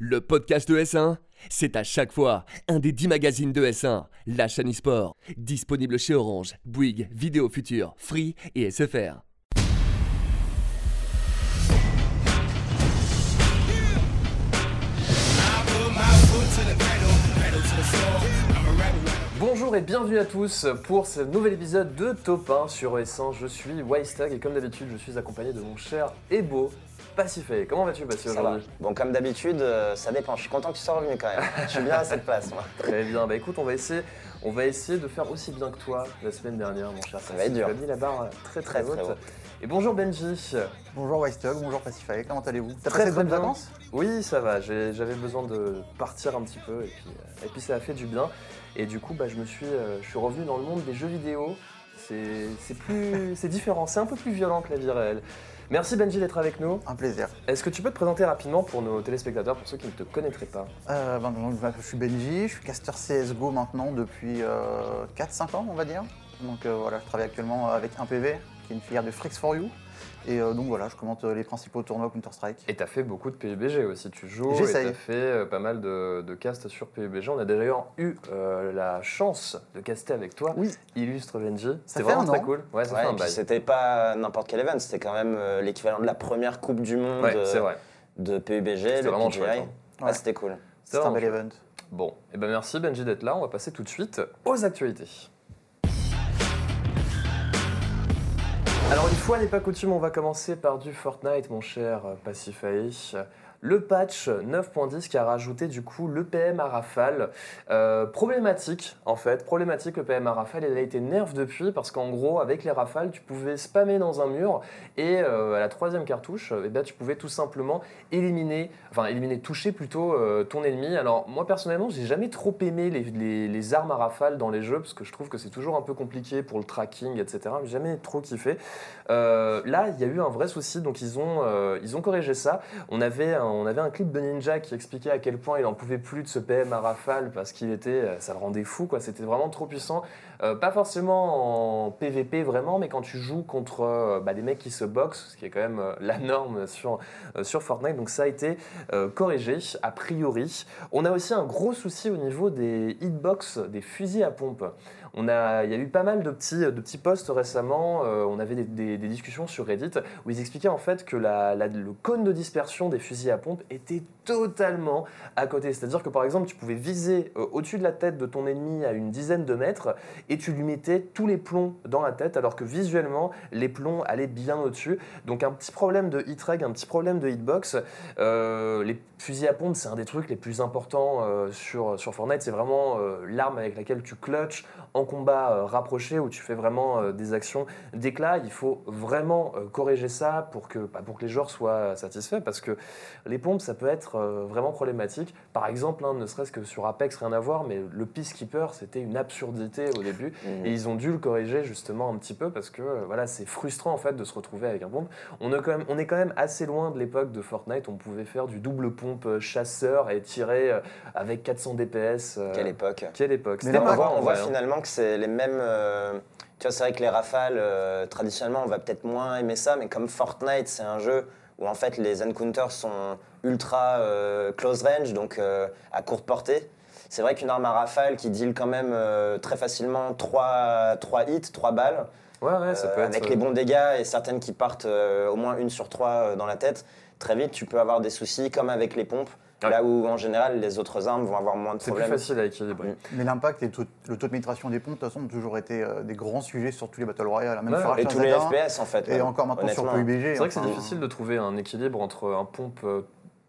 le podcast de S1, c'est à chaque fois un des 10 magazines de S1, la chaîne e-sport, disponible chez Orange, Bouygues, Vidéo Future, Free et SFR. Bonjour et bienvenue à tous pour ce nouvel épisode de Top 1 sur S1. Je suis Wystag et comme d'habitude, je suis accompagné de mon cher et beau Pacifé. Comment vas-tu, aujourd'hui Bon, comme d'habitude, euh, ça dépend. Je suis content que tu sois revenu quand même. Je suis bien à cette place, moi. Très bien. Bah écoute, on va essayer, on va essayer de faire aussi bien que toi la semaine dernière, mon cher. Ça va être dur. Tu as mis la barre très très, Très, haute. haut. Et bonjour Benji. Bonjour Wystog, bonjour Pacify, comment allez-vous T'as Très, passé de très bonnes vacances Oui, ça va. J'avais besoin de partir un petit peu et puis, euh, et puis ça a fait du bien. Et du coup, bah, je me suis, euh, je suis revenu dans le monde des jeux vidéo. C'est c'est plus, c'est différent. C'est un peu plus violent que la vie réelle. Merci Benji d'être avec nous. Un plaisir. Est-ce que tu peux te présenter rapidement pour nos téléspectateurs, pour ceux qui ne te connaîtraient pas? Euh, ben, je suis Benji, je suis caster CSGO maintenant depuis euh, 4-5 ans on va dire. Donc euh, voilà, je travaille actuellement avec 1PV, qui est une filière de Frix for You. Et euh, donc voilà, je commente euh, les principaux tournois Counter-Strike. Et tu as fait beaucoup de PUBG aussi. Tu joues et J'essaye. tu as fait euh, pas mal de, de casts sur PUBG. On a d'ailleurs eu euh, la chance de caster avec toi. Oui. Illustre Benji. C'était fait vraiment très cool. Ouais, ça Ouais, fait et un puis bail. c'était pas n'importe quel event, c'était quand même euh, l'équivalent de la première Coupe du Monde Ouais, euh, vrai. de PUBG, le vraiment PGI. chouette, hein. C'était cool. C'est un bel event. Bon, et ben merci Benji d'être là. On va passer tout de suite aux actualités. Alors une fois n'est pas coutume, on va commencer par du Fortnite, mon cher Pacify. Le patch 9.10 qui a rajouté du coup le PM à rafale. Euh, problématique en fait, problématique le PM à rafale, il a été nerf depuis parce qu'en gros avec les rafales tu pouvais spammer dans un mur et euh, à la troisième cartouche, eh ben, tu pouvais tout simplement éliminer, enfin éliminer, toucher plutôt euh, ton ennemi. Alors moi personnellement, j'ai jamais trop aimé les, armes à rafale dans les jeux parce que je trouve que c'est toujours un peu compliqué pour le tracking, etc. J'ai jamais trop kiffé. Là, il y a eu un vrai souci, donc ils ont, ils ont corrigé ça. On avait, on avait un clip de Ninja qui expliquait à quel point il en pouvait plus de ce PM à rafale parce qu'il était, euh, ça le rendait fou, quoi. C'était vraiment trop puissant. Euh, pas forcément en PVP vraiment, mais quand tu joues contre euh, bah, des mecs qui se boxent, ce qui est quand même la norme sur, sur Fortnite. Donc ça a été corrigé a priori. On a aussi un gros souci au niveau des hitbox, des fusils à pompe. On a, il y a eu pas mal de petits, de petits posts récemment. euh, on avait des, discussions sur Reddit où ils expliquaient en fait que le cône de dispersion des fusils à pompe était totalement à côté. C'est-à-dire que par exemple, tu pouvais viser euh, au-dessus de la tête de ton ennemi à une dizaine de mètres et tu lui mettais tous les plombs dans la tête alors que visuellement, les plombs allaient bien au-dessus. Donc un petit problème de hitreg, un petit problème de hitbox. Euh, les fusils à pompe, c'est un des trucs les plus importants sur, sur Fortnite. C'est vraiment l'arme avec laquelle tu clutches en combat euh, rapproché où tu fais vraiment euh, des actions d'éclat. Il faut vraiment euh, corriger ça pour que, bah, pour que les joueurs soient satisfaits parce que les pompes, ça peut être euh, vraiment problématique. Par exemple, hein, ne serait-ce que sur Apex, rien à voir, mais le Peacekeeper, c'était une absurdité au début. Mhm. Et ils ont dû le corriger justement un petit peu parce que euh, voilà, c'est frustrant en fait de se retrouver avec un pompe. On est, quand même, on est quand même assez loin de l'époque de Fortnite. On pouvait faire du double pompe chasseur et tirer euh, avec 400 DPS. euh, Quelle époque. Quelle époque Mais C'était on marrant, voit, on hein. finalement que c'est les mêmes. euh, tu vois, c'est vrai que les rafales, euh, traditionnellement, on va peut-être moins aimer ça, mais comme Fortnite, c'est un jeu où en fait les encounters sont ultra euh, close range, donc à courte portée. C'est vrai qu'une arme à rafale qui deal quand même euh, très facilement 3, hits, 3 balles, Ouais, ouais, ça euh, peut être. avec les bons dégâts et certaines qui partent euh, au moins une sur trois dans la tête, très vite tu peux avoir des soucis comme avec les pompes, Ouais. là où en général les autres armes vont avoir moins de C'est plus problèmes. facile à équilibrer. Mm. Mais l'impact et le taux, de pénétration des pompes, de toute façon, ont toujours été euh, des grands sujets sur tous les Battle Royale, même Ouais, sur Et H1Z1, tous les FPS en fait. Et même, encore maintenant sur. PUBG. C'est vrai que c'est difficile de trouver un équilibre entre un pompe euh,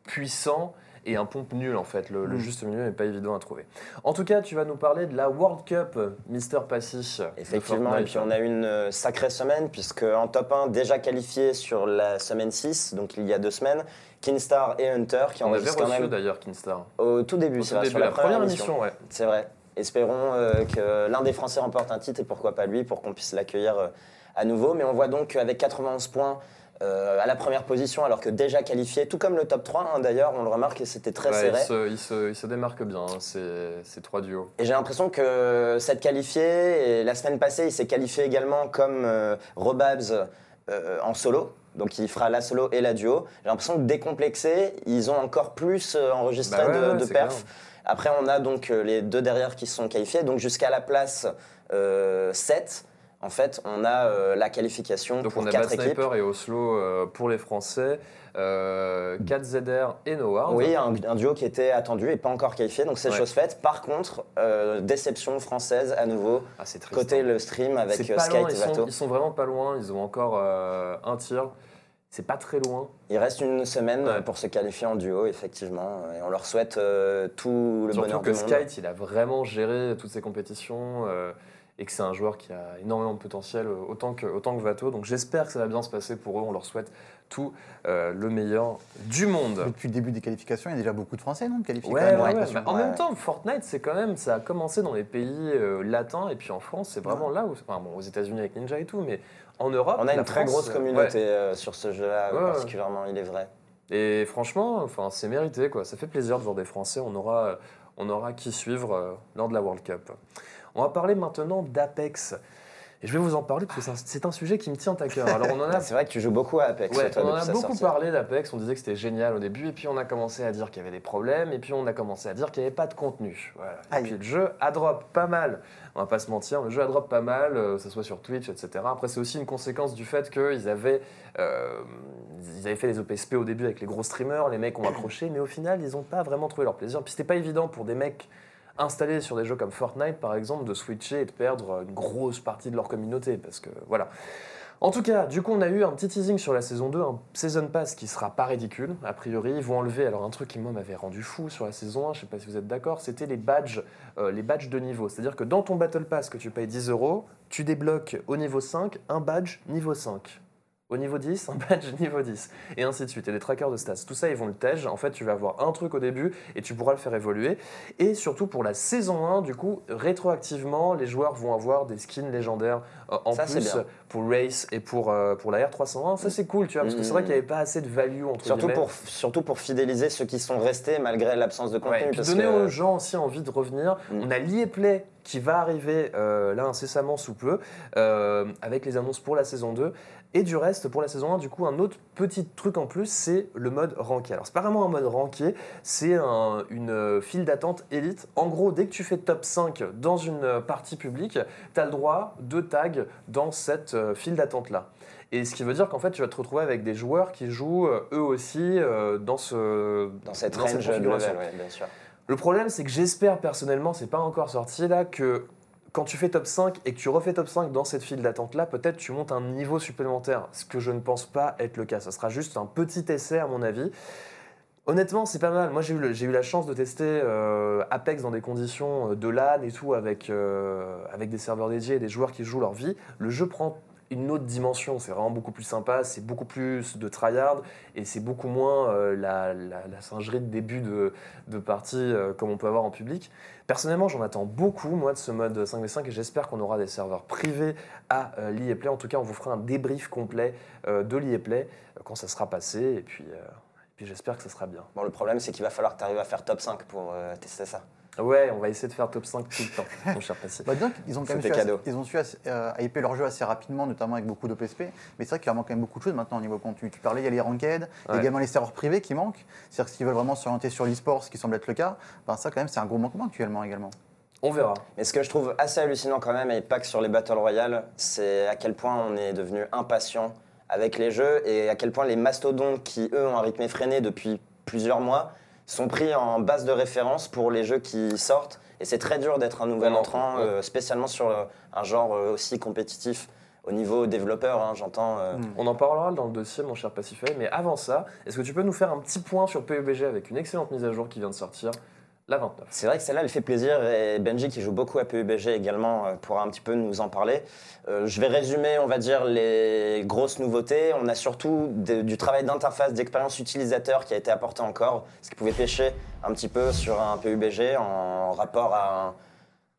puissant et un pompe nul en fait. Le, le Mm. juste milieu n'est pas évident à trouver. En tout cas, tu vas nous parler de la World Cup, Mister Passy. Effectivement, et puis on a eu une euh, sacrée semaine, puisque en top 1, déjà qualifié sur la semaine 6, donc il y a deux semaines, Kinstar et Hunter qui On avait enregistrent quand reçu même d'ailleurs Kinstar. au tout début, c'est vrai, début, sur la première émission, ouais. C'est vrai. Espérons euh, que l'un des Français remporte un titre et pourquoi pas lui pour qu'on puisse l'accueillir euh, à nouveau. Mais on voit donc qu'avec 91 points euh, à la première position, alors que déjà qualifié, tout comme le top 3 hein, d'ailleurs, on le remarque et c'était très Ouais, serré. il, se, il se- il se démarque bien, hein, ces, ces trois duos. Et j'ai l'impression que cette qualifié, et la semaine passée, il s'est qualifié également comme Robabs euh, en solo. Donc il fera la solo et la duo. J'ai l'impression que décomplexés, ils ont encore plus euh, enregistré Bah ouais, de, de perf. clair. Après, on a donc euh, les deux derrière qui sont qualifiés. Donc jusqu'à la place euh, 7, en fait, on a euh, la qualification Donc pour on a quatre Bad équipes. Sniper et Oslo euh, pour les Français, euh, 4ZR et Noward. Oui, un, un duo qui était attendu et pas encore qualifié, donc c'est Ouais. chose faite. Par contre, euh, déception française à nouveau, Ah, triste. côté hein. le stream avec pas loin, ils sont, Vato. ils sont vraiment pas loin, ils ont encore un tir. C'est pas très loin. Il reste une semaine Ouais. pour se qualifier en duo, effectivement, et on leur souhaite tout le Surtout bonheur que du monde. Skite, il a vraiment géré toutes ces compétitions et que c'est un joueur qui a énormément de potentiel, euh, autant que, autant que Vato. Donc j'espère que ça va bien se passer pour eux. On leur souhaite tout euh, le meilleur du monde. Depuis le début des qualifications, il y a déjà beaucoup de Français, non qualifiés Ouais, quand même, ouais, ouais. Bah, en même temps, Fortnite, c'est quand même, ça a commencé dans les pays euh, latins et puis en France, c'est vraiment là où, enfin bon, aux États-Unis avec Ninja et tout, mais en Europe, On a une très France, grosse communauté ouais. euh, sur ce jeu-là, Ouais, ouais. particulièrement, il est vrai. Et franchement, enfin, c'est mérité, quoi. Ça fait plaisir de voir des Français. On aura, on aura qui suivre euh, lors de la World Cup. On va parler maintenant d'Apex. Et je vais vous en parler parce que c'est un- sujet qui me tient à cœur. Alors on en a C'est vrai que tu joues beaucoup à Apex, Ouais, toi, on en a beaucoup sortie. parlé d'Apex, on disait que c'était génial au début, et puis on a commencé à dire qu'il y avait des problèmes, et puis on a commencé à dire qu'il n'y avait pas de contenu. Voilà. Et Aïe. puis le jeu a drop pas mal, on va pas se mentir, le jeu a drop pas mal, euh, que ce soit sur Twitch, etc. Après, c'est aussi une conséquence du fait qu'ils avaient, euh, ils avaient fait les OPSP au début avec les gros streamers, les mecs ont accroché, mais au final, ils n'ont pas vraiment trouvé leur plaisir. Puis c'était pas évident pour des mecs installés sur des jeux comme Fortnite, par exemple, de switcher et de perdre une grosse partie de leur communauté, parce que voilà. En tout cas, du coup, on a eu un petit teasing sur la saison 2, un Season Pass qui sera pas ridicule, a priori. Ils vont enlever, alors un truc qui moi m'avait rendu fou sur la saison 1, je sais pas si vous êtes d'accord, c'était les badges, euh, les badges de niveau. C'est-à-dire que dans ton Battle Pass que tu payes 10 euros, tu débloques au niveau 5 un badge niveau 5. Au niveau 10, un badge niveau 10. Et ainsi de suite. Et des trackers de stats. Tout ça, ils vont le tège. En fait, tu vas avoir un truc au début et tu pourras le faire évoluer. Et surtout pour la saison 1, du coup, rétroactivement, les joueurs vont avoir des skins légendaires euh, en Ça, plus pour Race et pour, euh, pour la R301. Ça, c'est cool, tu vois, parce que c'est vrai Mhm. qu'il n'y avait pas assez de value entre Surtout guillemets. pour, surtout pour fidéliser ceux qui sont restés malgré l'absence de contenu. Ouais, et puis parce donner que- aux gens aussi envie de revenir. Mm. On a l'EA Play qui va arriver euh, là incessamment sous peu, euh, avec les annonces pour la saison 2. Et du reste, pour la saison 1, du coup, un autre petit truc en plus, c'est le mode ranké. Alors, c'est pas vraiment un mode ranké, c'est un- une euh, file d'attente élite. En gros, dès que tu fais top 5 dans une partie publique, tu as le droit de tag dans cette file d'attente-là. Et ce qui veut dire qu'en fait, tu vas te retrouver avec des joueurs qui jouent eux aussi dans ce Dans cette dans cette range de configuration. level, ouais, bien sûr. Le problème, c'est que j'espère personnellement, c'est pas encore sorti là, que quand tu fais top 5 et que tu refais top 5 dans cette file d'attente là, peut-être tu montes un niveau supplémentaire, ce que je ne pense pas être le cas. Ça sera juste un petit essai à mon avis. Honnêtement, c'est pas mal. Moi, j'ai eu, le- j'ai eu la chance de tester euh, Apex dans des conditions euh, de LAN et tout, avec, euh, avec des serveurs dédiés et des joueurs qui jouent leur vie. Le jeu prend une autre dimension. C'est vraiment beaucoup plus sympa, c'est beaucoup plus de tryhard et c'est beaucoup moins euh, la, singerie de début de, partie euh, comme on peut avoir en public. Personnellement, j'en attends beaucoup, moi, de ce mode 5v5 et j'espère qu'on aura des serveurs privés à euh, l'EA Play. En tout cas, on vous fera un débrief complet euh, de l'EA Play euh, quand ça sera passé et puis, puis j'espère que ça sera bien. Bon, le problème, c'est qu'il va falloir que tu arrives à faire top 5 pour tester ça. Ouais, on va essayer de faire top 5 tout le temps, mon cher Passy. Bah, disons qu'ils ont quand même C'était su, assez- cadeau. ils ont su assez- euh, hyper leur jeu assez rapidement, notamment avec beaucoup d'OPSP. Mais c'est vrai qu'il manque quand même beaucoup de choses maintenant au niveau contenu. Tu parlais, il y a les ranked, il y a Ouais. également les serveurs privés qui manquent. C'est-à-dire qu'ils veulent vraiment s'orienter sur l'e-sport, ce qui semble être le cas. Ben, ça, quand même, c'est un gros manquement actuellement également. On verra. Mais ce que je trouve assez hallucinant quand même, et pas que sur les Battle Royale, c'est à quel point on est devenu impatient avec les jeux et à quel point les mastodontes qui, eux, ont un rythme effréné depuis plusieurs mois, sont pris en base de référence pour les jeux qui sortent. Et c'est très dur d'être un nouvel entrant, ouais. euh, spécialement sur euh, un genre euh, aussi compétitif au niveau développeur, hein, j'entends. euh, Mm. On en parlera dans le dossier, mon cher Pacify. Mais avant ça, est-ce que tu peux nous faire un petit point sur PUBG avec une excellente mise à jour qui vient de sortir, la 29 C'est vrai que celle-là, elle fait plaisir et Benji, qui joue beaucoup à PUBG également, euh, pourra un petit peu nous en parler. Euh, je vais résumer, on va dire, les grosses nouveautés. On a surtout du travail d'interface, d'expérience utilisateur qui a été apporté encore, ce qui pouvait pêcher un petit peu sur un PUBG en rapport à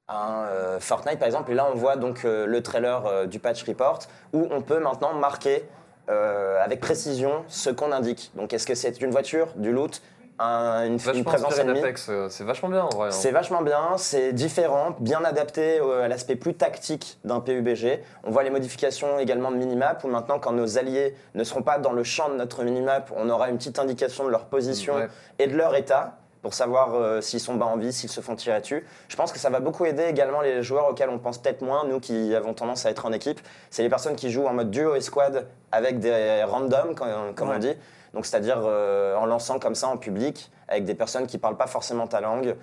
un, euh, Fortnite, par exemple. Et là, on voit donc le trailer du patch report où on peut maintenant marquer avec précision ce qu'on indique. Donc, est-ce que c'est une voiture, du loot un- une, une présence ennemie. euh, c'est vachement bien en vrai. hein. C'est vachement bien, c'est différent, bien adapté euh, à l'aspect plus tactique d'un PUBG. On voit les modifications également de minimap, où maintenant, quand nos alliés ne seront pas dans le champ de notre minimap, on aura une petite indication de leur position Ouais. et de leur état pour savoir euh, s'ils sont bas en vie, s'ils se font tirer dessus. Je pense que ça va beaucoup aider également les joueurs auxquels on pense peut-être moins, nous qui avons tendance à être en équipe. C'est les personnes qui jouent en mode duo et squad avec des randoms, comme, comme Ouais. on dit. Donc c'est-à-dire euh, en lançant comme ça en public, avec des personnes qui parlent pas forcément ta langue.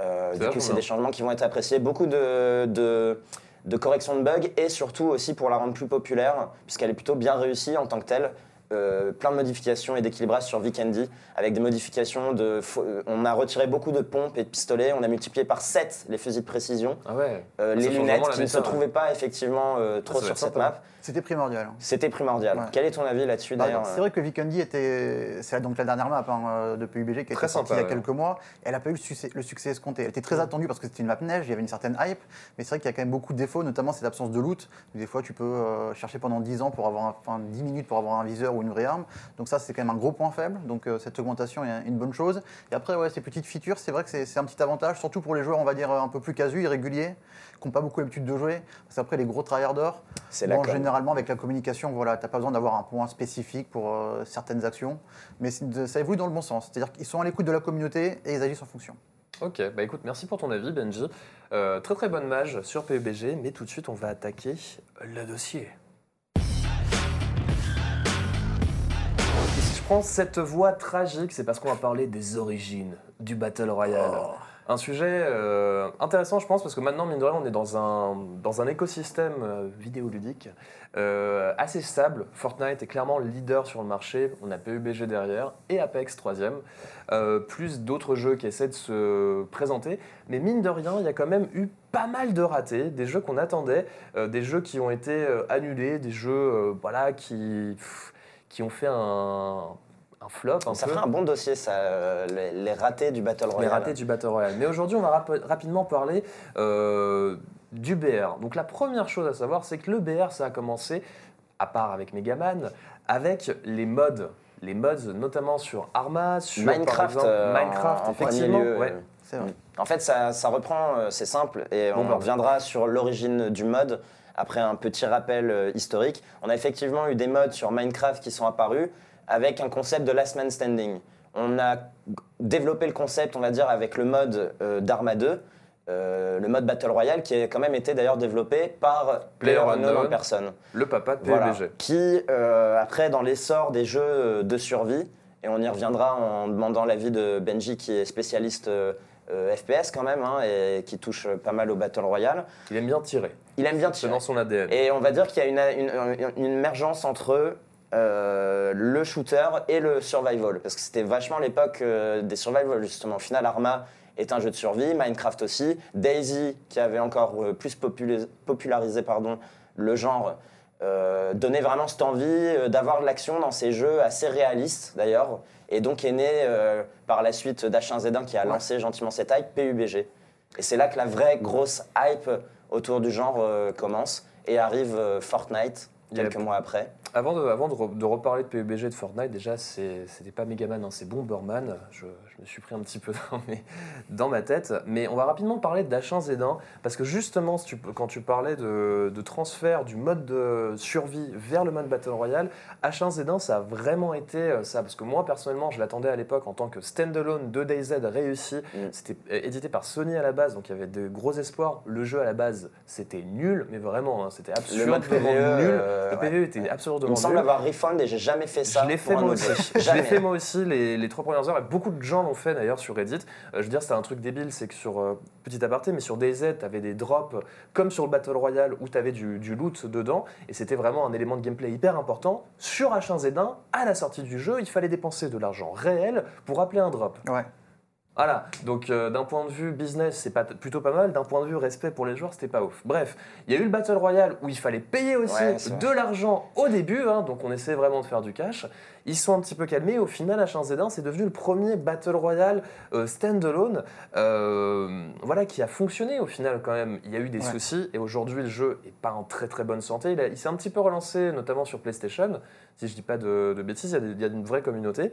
Euh, C'est du coup, vachement c'est des changements qui vont être appréciés. Beaucoup de, de, de corrections de bugs et surtout aussi pour la rendre plus populaire, puisqu'elle est plutôt bien réussie en tant que telle. Euh, plein de modifications et d'équilibrage sur Vikendi, avec des modifications de. euh, On a retiré beaucoup de pompes et de pistolets, on a multiplié par 7 les fusils de précision, Ah ouais. Euh, les lunettes qui ne se trouvaient pas effectivement euh, trop sur cette sympa. map. C'était primordial. hein. C'était primordial. Ouais. Quel est ton avis là-dessus Bah, d'ailleurs c'est vrai que Vikendi était, c'est donc la dernière map hein, de PUBG qui a Très été sortie sympa, il y a ouais. quelques mois. Elle n'a pas eu le succès, le succès escompté. Elle était très attendue parce que c'était une map neige, il y avait une certaine hype, mais c'est vrai qu'il y a quand même beaucoup de défauts, notamment cette absence de loot. Des fois, tu peux euh, chercher pendant 10 ans pour avoir, un- enfin 10 minutes pour avoir un viseur ou une vraie arme. Donc ça, c'est quand même un gros point faible. Donc euh, cette augmentation est une bonne chose. Et après, ouais, ces petites features, c'est vrai que c'est un petit avantage, surtout pour les joueurs, on va dire un peu plus casus, irréguliers, qui n'ont pas beaucoup l'habitude de jouer. Parce qu'après, les gros tryharders, Bon, généralement, avec la communication, voilà, tu n'as pas besoin d'avoir un point spécifique pour euh, certaines actions, mais de- ça évolue dans le bon sens. C'est-à-dire qu'ils sont à l'écoute de la communauté et ils agissent en fonction. Ok, bah écoute, merci pour ton avis, Benji. Euh, très très bonne mage sur PUBG, mais tout de suite, on va attaquer le dossier. Prends cette voix tragique, c'est parce qu'on va parler des origines du Battle Royale. Un sujet euh, intéressant, je pense, parce que maintenant, mine de rien, on est dans un, dans un écosystème euh, vidéoludique euh, assez stable. Fortnite est clairement le leader sur le marché. On a PUBG derrière et Apex troisième. Plus d'autres jeux qui essaient de se présenter. Mais mine de rien, il y a quand même eu pas mal de ratés, des jeux qu'on attendait, des jeux qui ont été annulés, des jeux voilà, qui, pff, qui ont fait un, un flop. Un Ça peu. ferait un bon dossier, ça, euh, les, les ratés du Battle Les Royale. ratés du Battle Royale. Mais aujourd'hui, on va rap- rapidement parler euh, du BR. Donc la première chose à savoir, c'est que le BR, ça a commencé, à part avec Megaman, avec les mods. Les mods, notamment sur Arma, sur par Minecraft, exemple, euh, Minecraft, en, effectivement. lieu, ouais. vrai. En fait, ça, ça reprend, euh, c'est simple, et Bon, on reviendra sur l'origine du mode après un petit rappel euh, historique. On a effectivement eu des modes sur Minecraft qui sont apparus avec un concept de last man standing. On a développé le concept, on va dire, avec le mode euh, d'Arma 2, euh, le mode Battle Royale, qui a quand même été d'ailleurs développé par PlayerUnknown en personne. Le papa de PUBG. Voilà. Qui, euh, après, dans l'essor des jeux de survie, et on y reviendra en demandant l'avis de Benji, qui est spécialiste euh, euh, FPS quand même, hein, et qui touche pas mal au Battle Royale, Il aime bien tirer. il aime bien C'est tirer. dans son ADN. Et on va dire qu'il y a une, une, une émergence entre euh, le shooter et le survival. Parce que c'était vachement l'époque euh, des survival, justement. Final, Arma est un jeu de survie, Minecraft aussi. Daisy, qui avait encore plus popularisé pardon, le genre, euh, donnait vraiment cette envie euh, d'avoir de l'action dans ces jeux assez réalistes, d'ailleurs. Et donc est né euh, par la suite d'H1Z1 qui a lancé gentiment cette hype, PUBG. Et c'est là que la vraie grosse hype autour du genre euh, commence et arrive Fortnite quelques mois après. Avant, de, avant de, re- de reparler de PUBG et de Fortnite, déjà, c'était pas Megaman, hein, c'est Bomberman. Je, je me suis pris un petit peu dans, mes- dans ma tête. Mais on va rapidement parler d'H1Z1, parce que justement, si tu- quand tu parlais de, de transfert du mode de survie vers le mode Battle Royale, H1Z1, ça a vraiment été euh, ça. Parce que moi, personnellement, je l'attendais à l'époque en tant que standalone 2DayZ réussi. Mm. C'était euh, édité par Sony à la base, donc il y avait de gros espoirs. Le jeu à la base, c'était nul, mais vraiment, hein, c'était absurdement PvE, nul. euh, le ouais. PvE était absurdement Il me semble avoir refund et j'ai jamais fait ça. Je l'ai fait moi aussi. Je l'ai fait moi aussi les, les trois premières heures et beaucoup de gens l'ont fait d'ailleurs sur Reddit. Euh, je veux dire, c'était un truc débile, c'est que sur, euh, petit aparté, mais sur DayZ, tu avais des drops comme sur le Battle Royale où tu avais du, du loot dedans et c'était vraiment un élément de gameplay hyper important. Sur H1Z1, à la sortie du jeu, il fallait dépenser de l'argent réel pour appeler un drop. Ouais. Voilà, donc euh, d'un point de vue business, c'est pas plutôt pas mal. D'un point de vue respect pour les joueurs, c'était pas ouf. Bref, il y a eu le Battle Royale où il fallait payer aussi Ouais, de l'argent au début, hein, donc on essaie vraiment de faire du cash. Ils sont un petit peu calmés. Au final, H1Z1, c'est devenu le premier Battle Royale euh, standalone euh, voilà, qui a fonctionné au final quand même. Il y a eu des Ouais. soucis et aujourd'hui, le jeu est pas en très très bonne santé. Il, s'est un petit peu relancé, notamment sur PlayStation. Si je dis pas de, de bêtises, il y, a des- il y a une vraie communauté.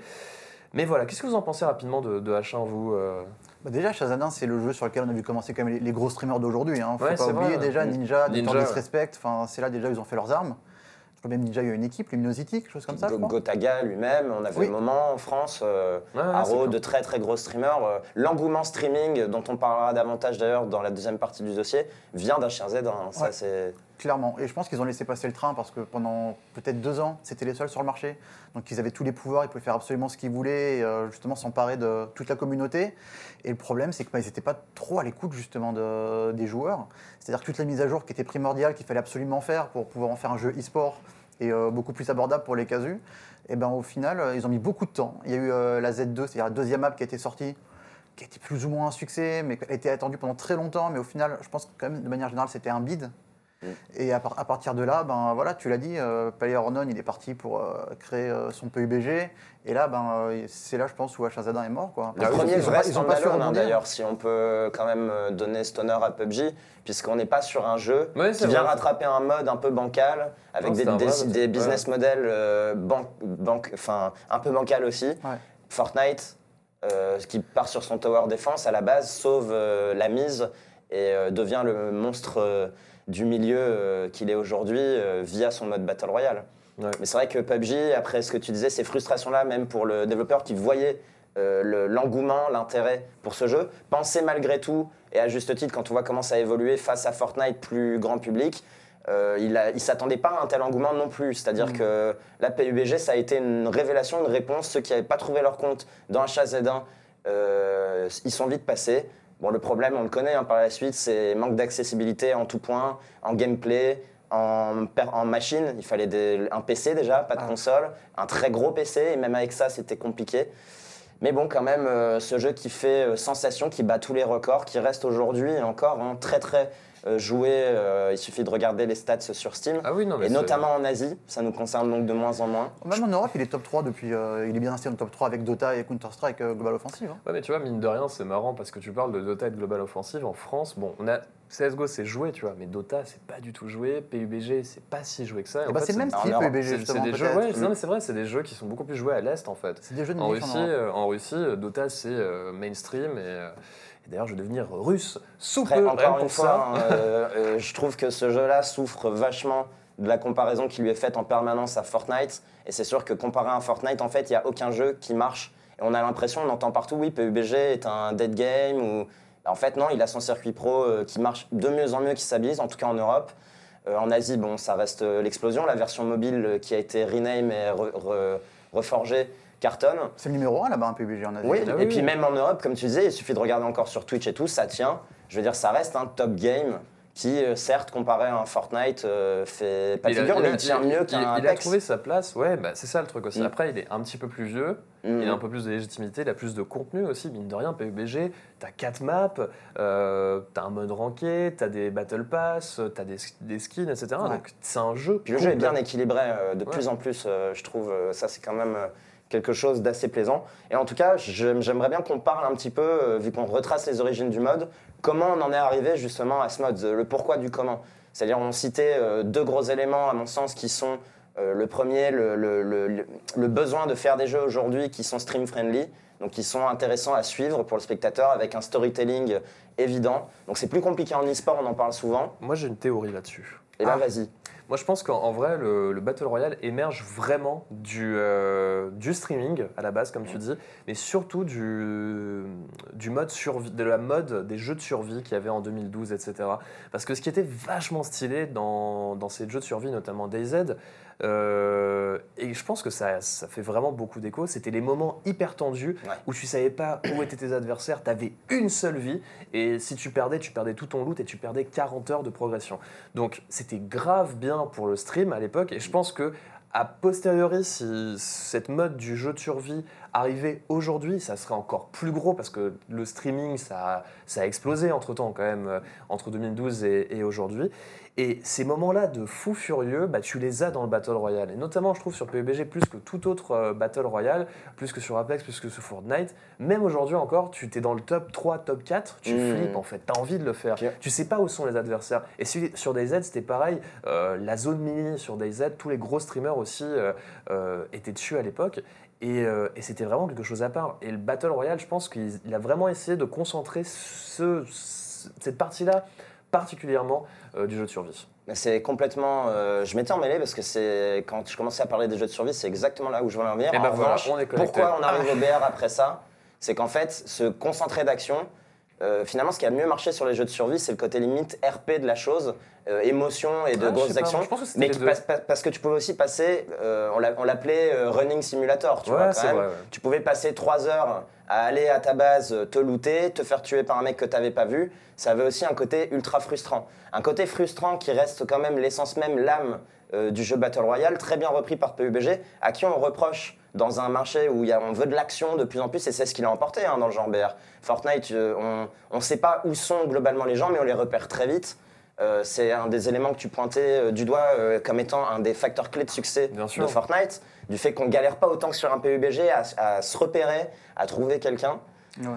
Mais voilà, qu'est-ce que vous en pensez rapidement de, de H1, vous euh Bah déjà, Shazadin, c'est le jeu sur lequel on a vu commencer quand même les, les gros streamers d'aujourd'hui. Hein. Faut Ouais, pas oublier vrai. déjà Ninja, Ninja. Disrespect. Enfin, c'est là déjà ils ont fait leurs armes. Je crois même Ninja, il y a une équipe, Luminosity, quelque chose comme ça. je Go- crois. Gotaga lui-même, on avait Oui. le moment en France, euh, Ouais, Haro, de très très gros streamers. euh, L'engouement streaming, dont on parlera davantage d'ailleurs dans la deuxième partie du dossier, vient d'H1Z. hein. Ça, Ouais. c'est. Et je pense qu'ils ont laissé passer le train parce que pendant peut-être deux ans, c'était les seuls sur le marché. Donc ils avaient tous les pouvoirs, ils pouvaient faire absolument ce qu'ils voulaient, euh, justement s'emparer de toute la communauté. Et le problème, c'est qu'ils n'étaient pas trop à l'écoute justement de- des joueurs. C'est-à-dire que toutes les mises à jour qui étaient primordiales, qu'il fallait absolument faire pour pouvoir en faire un jeu e-sport et euh, beaucoup plus abordable pour les casus, et ben au final, euh, ils ont mis beaucoup de temps. Il y a eu la Z2, c'est-à-dire la deuxième map qui a été sortie qui a été plus ou moins un succès, mais qui a été attendue pendant très longtemps. Mais au final, je pense que quand même, de manière générale, c'était un bid. Mm. Et à, par- à partir de là, ben voilà, tu l'as dit, euh, PlayerUnknown, il est parti pour euh, créer euh, son PUBG. Et là, ben euh, c'est là, je pense, où H1Z1 est mort, quoi. Le Parce premier qu'ils ont vrai pas- ils ont pas hein, d'ailleurs, si on peut quand même donner cet honneur à PUBG, puisqu'on n'est pas sur un jeu Ouais, qui vient vrai. rattraper un mode un peu bancal, avec Non, des, c'est un des- vrai, des ouais. business models euh, ban- banque- enfin, un peu bancal aussi. Ouais. Fortnite, euh, qui part sur son tower defense à la base, sauve euh, la mise et euh, devient le monstre euh, du milieu euh, qu'il est aujourd'hui euh, via son mode Battle Royale. Ouais. Mais c'est vrai que PUBG, après ce que tu disais, ces frustrations-là, même pour le développeur qui voyait euh, le- l'engouement, l'intérêt pour ce jeu, pensait malgré tout, et à juste titre, quand on voit comment ça a évolué face à Fortnite plus grand public, euh, il ne s'attendait pas à un tel engouement non plus. C'est-à-dire Mm. que la PUBG, ça a été une révélation, une réponse. Ceux qui n'avaient pas trouvé leur compte dans HZ1, euh, ils sont vite passés. Bon, le problème, on le connaît hein, par la suite, c'est manque d'accessibilité en tout point, en gameplay, en, machine. Il fallait des- un PC déjà, pas de Ah. console, un très gros PC, et même avec ça, c'était compliqué. Mais bon, quand même, euh, ce jeu qui fait euh, sensation, qui bat tous les records, qui reste aujourd'hui encore hein, très très euh, joué. euh, il suffit de regarder les stats sur Steam. Ah oui, non, mais et notamment en Asie, ça nous concerne donc de moins en moins. Même en Europe, il est top 3 depuis. euh, il est bien resté le top 3 avec Dota et Counter-Strike Global Offensive. hein. Ouais, mais tu vois, mine de rien, c'est marrant parce que tu parles de Dota et de Global Offensive en France. Bon, on a CSGO, c'est joué, tu vois, mais Dota, c'est pas du tout joué. PUBG, c'est pas si joué que ça. Bah, fait, c'est le même style PUBG, c'est- des jeux, non, mais c'est vrai, c'est des jeux qui sont beaucoup plus joués à l'Est en fait. C'est des jeux de En Russie, euh, en Russie, euh, Dota c'est euh, mainstream et, euh, et d'ailleurs je vais devenir russe sous peu encore pour une fois, ça. hein, je trouve que ce jeu-là souffre vachement de la comparaison qui lui est faite en permanence à Fortnite. Et c'est sûr que comparé à Fortnite, en fait, il n'y a aucun jeu qui marche. Et on a l'impression, on entend partout, oui, PUBG est un dead game. Ou... En fait, non, il a son circuit pro euh, qui marche de mieux en mieux, qui stabilise, en tout cas en Europe. Euh, en Asie, bon, ça reste euh, l'explosion. La version mobile euh, qui a été rename et re- re- reforgée cartonne. C'est le numéro 1 là-bas, un PUBG en Asie. Oui, Ah et oui, puis oui. même en Europe, comme tu disais, il suffit de regarder encore sur Twitch et tout, ça tient. Je veux dire, ça reste un top game qui, euh, certes, comparé à un Fortnite, euh, fait pas de Il figure, mais il tient mieux qu'un Il a Apex. trouvé sa place, ouais, bah, c'est ça le truc aussi. Mm. Après, il est un petit peu plus vieux, Mm. il a un peu plus de légitimité, il a plus de contenu aussi, mine de rien. PUBG, t'as 4 maps, euh, t'as un mode ranké, t'as des battle pass, t'as des, des skins, etc. Ouais. Donc c'est un jeu. Puis le jeu est bien équilibré, euh, de Ouais. plus en plus, je trouve. ça, c'est quand même quelque chose d'assez plaisant. Et en tout cas, j'aimerais bien qu'on parle un petit peu, euh, vu qu'on retrace les origines du mode, comment on en est arrivé justement à ce mode, euh, le pourquoi du comment. C'est-à-dire, on citait euh, deux gros éléments, à mon sens, qui sont euh, le premier, le, le- le- le- le besoin de faire des jeux aujourd'hui qui sont stream-friendly, donc qui sont intéressants à suivre pour le spectateur, avec un storytelling évident. Donc c'est plus compliqué en e-sport, on en parle souvent. Moi j'ai une théorie là-dessus. Et là, Ah. vas-y. Moi, je pense qu'en en vrai, le, le Battle Royale émerge vraiment du, euh, du streaming, à la base, comme tu dis, mais surtout du, du mode survie, de la mode des jeux de survie qu'il y avait en 2012, etc. Parce que ce qui était vachement stylé dans, dans ces jeux de survie, notamment DayZ, euh, et je pense que ça, ça fait vraiment beaucoup d'écho, c'était les moments hyper tendus Ouais. où tu savais pas où étaient tes adversaires, tu avais une seule vie, et si tu perdais, tu perdais tout ton loot et tu perdais 40 heures de progression. Donc c'était grave bien pour le stream à l'époque et je pense que a posteriori, si cette mode du jeu de survie arrivait aujourd'hui, ça serait encore plus gros parce que le streaming, ça, a- ça a explosé entre-temps quand même, euh, entre 2012 et, et aujourd'hui. Et ces moments-là de fou furieux, bah, tu les as dans le Battle Royale. Et notamment, je trouve, sur PUBG, plus que tout autre euh, Battle Royale, plus que sur Apex, plus que sur Fortnite, même aujourd'hui encore, tu t'es dans le top 3, top 4, tu Mmh. flippes en fait, tu as envie de le faire. Ok. Tu sais pas où sont les adversaires. Et sur sur DayZ, c'était pareil. Euh, la zone mini sur DayZ, tous les gros streamers aussi euh, euh, étaient dessus à l'époque. Et, et c'était vraiment quelque chose à part. Et le Battle Royale, je pense qu'il il a vraiment essayé de concentrer ce- ce- cette partie-là particulièrement euh, du jeu de survie. C'est complètement. euh, je m'étais emmêlé parce que c'est quand je commençais à parler des jeux de survie, c'est exactement là où je voulais en venir. Eh ben En voilà, revanche, on est connecté. pourquoi on arrive au BR après ça? C'est qu'en fait, se concentrer d'action, euh, finalement, ce qui a mieux marché sur les jeux de survie, c'est le côté limite RP de la chose, euh, émotion et de Ah, grosses pas, actions. que mais les qui deux. passe- pa- parce que tu pouvais aussi passer, euh, on l'a- on l'appelait euh, running simulator, tu Ouais, vois, quand c'est même. vrai, ouais. Tu pouvais passer trois heures à aller à ta base, te looter, te faire tuer par un mec que tu n'avais pas vu. Ça avait aussi un côté ultra frustrant. Un côté frustrant qui reste quand même l'essence même, l'âme euh, du jeu Battle Royale, très bien repris par PUBG, à qui on reproche dans un marché où il y a- on veut de l'action de plus en plus, et c'est ce qu'il a emporté hein, dans le genre BR. Fortnite, euh, on ne sait pas où sont globalement les gens, mais on les repère très vite. Euh, c'est un des éléments que tu pointais euh, du doigt euh, comme étant un des facteurs clés de succès de Fortnite, du fait qu'on galère pas autant que sur un PUBG à, à se repérer, à trouver quelqu'un. Ouais.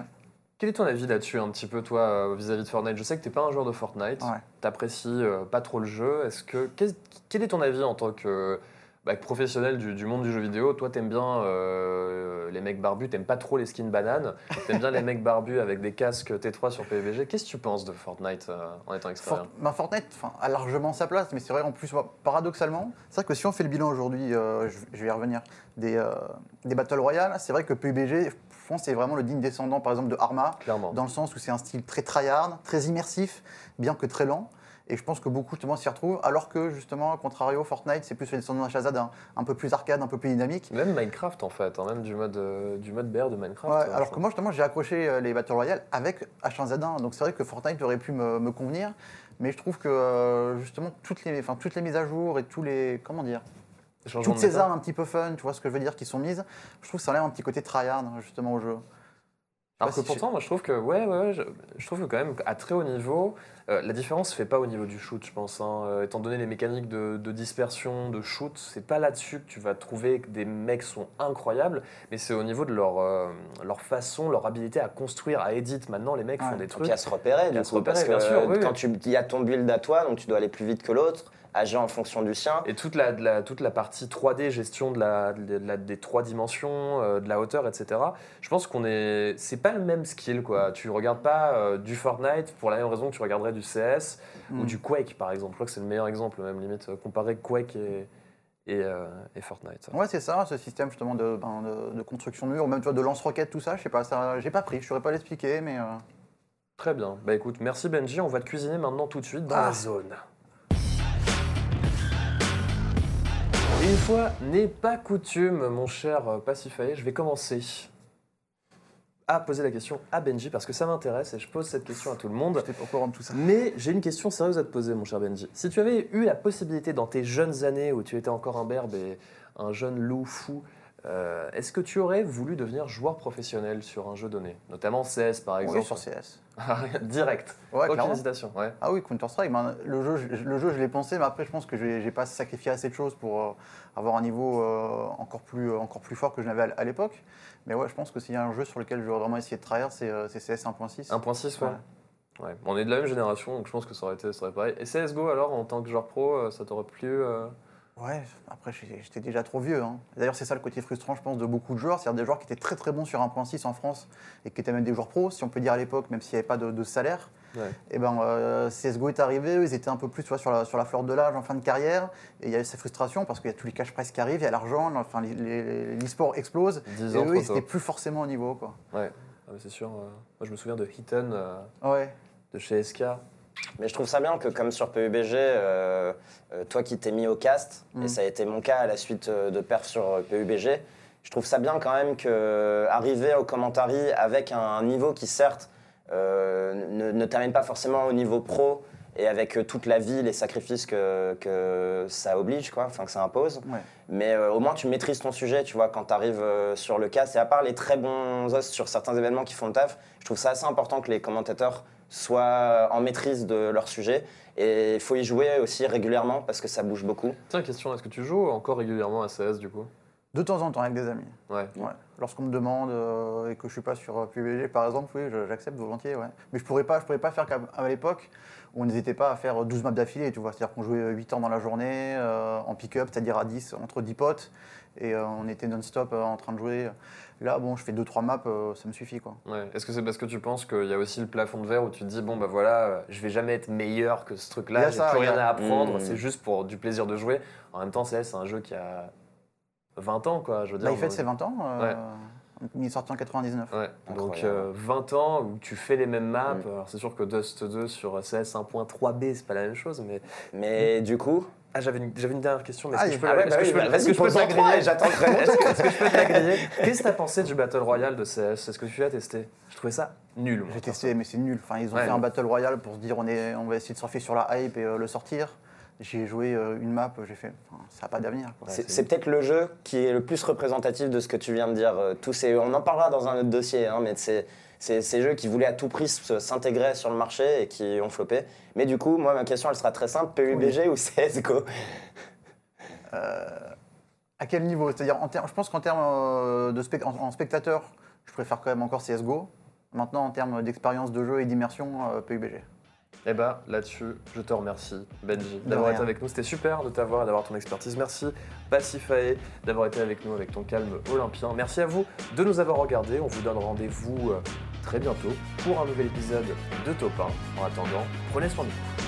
Quel est ton avis là-dessus un petit peu toi vis-à-vis de Fortnite? Je sais que t'es pas un joueur de Fortnite, Ouais. t'apprécies euh, pas trop le jeu. Est-ce que quel est ton avis en tant que bah, professionnel du, du monde du jeu vidéo Toi, t'aimes bien euh, les mecs barbus, t'aimes pas trop les skins bananes, t'aimes bien les mecs barbus avec des casques T3 sur PUBG. Qu'est-ce que tu penses de Fortnite euh, en étant extérieur Fort- ben, Fortnite a largement sa place, mais c'est vrai en plus, paradoxalement, c'est vrai que si on fait le bilan aujourd'hui, euh, je, je vais y revenir, des, des Battle Royale, c'est vrai que PUBG, je pense, c'est vraiment le digne descendant par exemple de Arma, Clairement. dans le sens où c'est un style très tryhard, très immersif, bien que très lent. Et je pense que beaucoup justement s'y retrouvent, alors que justement, à contrario, Fortnite, c'est plus descendant d'un Shazad, un, un peu plus arcade, un peu plus dynamique. Même Minecraft en fait, hein, même du mode euh, du mode BR de Minecraft. Ouais, euh, alors que moi, justement, j'ai accroché euh, les Battle Royale avec H1Z1. Donc c'est vrai que Fortnite aurait pu me, me convenir. Mais je trouve que euh, justement, toutes les, enfin, toutes les mises à jour et tous les. Comment dire Toutes ces armes un petit peu fun, tu vois ce que je veux dire, qui sont mises, je trouve que ça enlève un petit côté tryhard, justement, au jeu. Alors sais que pourtant, moi, je trouve que, ouais, ouais, ouais, je, je trouve que quand même, à très haut niveau, euh, la différence se fait pas au niveau du shoot, je pense. hein. Euh, étant donné les mécaniques de, de dispersion, de shoot, c'est pas là-dessus que tu vas trouver que des mecs sont incroyables, mais c'est au niveau de leur, euh, leur façon, leur habilité à construire, à edit. Maintenant, les mecs Ouais. font des Et trucs. puis à se repérer, du à se coup, parce que repérer, bien sûr, oui, quand oui. il y a ton build à toi, donc tu dois aller plus vite que l'autre, agir en fonction du sien. Et toute la, de la- toute la partie 3D, gestion de la, de la- des trois dimensions, euh, de la hauteur, etc. Je pense qu'on est. C'est pas le même skill, quoi. Tu regardes pas euh, du Fortnite pour la même raison que tu regarderais du CS ou Mm. du Quake, par exemple. Je crois que c'est le meilleur exemple, même limite, euh, comparer Quake et, et, euh, et Fortnite. Ouais, c'est ça, ce système justement de, ben, de, de construction de mur, ou même tu vois, de lance-roquettes, tout ça, je sais pas, ça, j'ai pas pris, je saurais pas l'expliquer, mais. euh, Très bien. Bah écoute, merci Benji. On va te cuisiner maintenant tout de suite dans Ah. la zone. Une fois n'est pas coutume, mon cher Pacifae, je vais commencer à poser la question à Benji parce que ça m'intéresse et je pose cette question à tout le monde. J'étais pas au courant de tout ça. Mais j'ai une question sérieuse à te poser, mon cher Benji. Si tu avais eu la possibilité dans tes jeunes années où tu étais encore un berbe et un jeune loup fou, euh, est-ce que tu aurais voulu devenir joueur professionnel sur un jeu donné? Notamment CS par exemple Oui, sur CS. Direct. Ouais, Aucune hésitation. Ouais. Ah oui, Counter-Strike, ben, le, jeu, je- le jeu, je l'ai pensé, mais après, je pense que j'ai j'ai pas sacrifié assez de choses pour euh, avoir un niveau euh, encore, plus, euh, encore plus fort que je n'avais à, à l'époque. Mais ouais, je pense que s'il y a un jeu sur lequel j'aurais vraiment essayé de trahir, c'est CS 1.6. 1.6, ouais. On est de la même génération, donc je pense que ça aurait été, ça aurait pareil. Et CSGO alors, en tant que joueur pro, ça t'aurait plu Ouais, après, j'étais déjà trop vieux. hein. D'ailleurs, c'est ça le côté frustrant, je pense, de beaucoup de joueurs. C'est-à-dire des joueurs qui étaient très très bons sur 1.6 en France et qui étaient même des joueurs pros, si on peut dire à l'époque, même s'il n'y avait pas de, de salaire. Ouais. Et ben, euh, CSGO est arrivé, ils étaient un peu plus vois, sur, la, sur la fleur de l'âge en fin de carrière. Et il y a eu cette frustration parce qu'il y a tous les cash prize qui arrivent, il y a l'argent, enfin, les- les- l'e-sport explose. 10 Et eux, ils n'étaient plus forcément au niveau. Quoi. Ouais, Ah, c'est sûr. euh, Moi, je me souviens de Hitten euh, Ouais. de chez SK. Mais je trouve ça bien que comme sur PUBG, euh, euh, toi qui t'es mis au cast, Mm. et ça a été mon cas à la suite euh, de perf sur PUBG, je trouve ça bien quand même que arriver au commentary avec un niveau qui certes euh, ne, ne termine pas forcément au niveau pro et avec toute la vie, les sacrifices que, que ça oblige, quoi, enfin que ça impose. Ouais. Mais euh, au moins tu maîtrises ton sujet, tu vois, quand tu arrives sur le cast. Et à part les très bons os sur certains événements qui font le taf, je trouve ça assez important que les commentateurs soient en maîtrise de leur sujet. Et il faut y jouer aussi régulièrement parce que ça bouge beaucoup. Tiens, question, est-ce que tu joues encore régulièrement à CS du coup? De temps en temps avec des amis. Ouais. Ouais. Lorsqu'on me demande euh, et que je suis pas sur euh, PUBG par exemple, oui, je- j'accepte volontiers. Ouais. Mais je pourrais pas, je pourrais pas faire comme à l'époque où on n'hésitait pas à faire 12 maps d'affilée, tu vois. C'est-à-dire qu'on jouait 8 ans dans la journée euh, en pick-up, c'est-à-dire à 10 entre 10 potes. Et euh, on était non-stop euh, en train de jouer. Là, bon, je fais 2-3 maps, euh, ça me suffit quoi. Ouais. Est-ce que c'est parce que tu penses qu'il y a aussi le plafond de verre où tu te dis, bon, bah voilà, euh, je vais jamais être meilleur que ce Il y truc-là, a j'ai ça, plus rien a- à apprendre, Mm. c'est juste pour du plaisir de jouer. En même temps, c'est un jeu qui a 20 ans, quoi, je veux dire. Là, il fête ses 20 ans. euh, Il est sorti en 99. Ouais, donc euh, 20 ans où tu fais les mêmes maps. Mm. Alors c'est sûr que Dust 2 sur CS 1.3b, c'est pas la même chose, mais. Mais du coup. Ah, j'avais une, j'avais une dernière question, mais est-ce Ah, que je peux, Ah ouais, est-ce bah que oui, bah, que je peux j'attends Est-ce que, est-ce que je peux Qu'est-ce que t'as pensé du Battle Royale de CS Est-ce que tu l'as testé? Je trouvais ça nul. J'ai testé, mais c'est nul. Enfin, ils ont Ouais. fait un Battle Royale pour se dire on, est, on va essayer de surfer sur la hype et euh, le sortir. J'ai joué euh, une map, j'ai fait, enfin, ça n'a pas d'avenir. C'est peut-être le jeu qui est le plus représentatif de ce que tu viens de dire. euh, Tous ces, on en parlera dans un autre dossier, hein, mais c'est ces jeux qui voulaient à tout prix s'intégrer sur le marché et qui ont floppé. Mais du coup, moi, ma question, elle sera très simple PUBG ou CSGO À quel niveau? C'est-à-dire, je pense qu'en termes euh, de spec- en, en spectateur, je préfère quand même encore CSGO. Maintenant, en termes d'expérience de jeu et d'immersion, euh, PUBG. Eh bah là-dessus, je te remercie, Benji, d'avoir été avec nous. C'était super de t'avoir et d'avoir ton expertise. Merci, Pacifae, d'avoir été avec nous avec ton calme olympien. Merci à vous de nous avoir regardés. On vous donne rendez-vous euh, très bientôt pour un nouvel épisode de Top 1. En attendant, prenez soin de vous.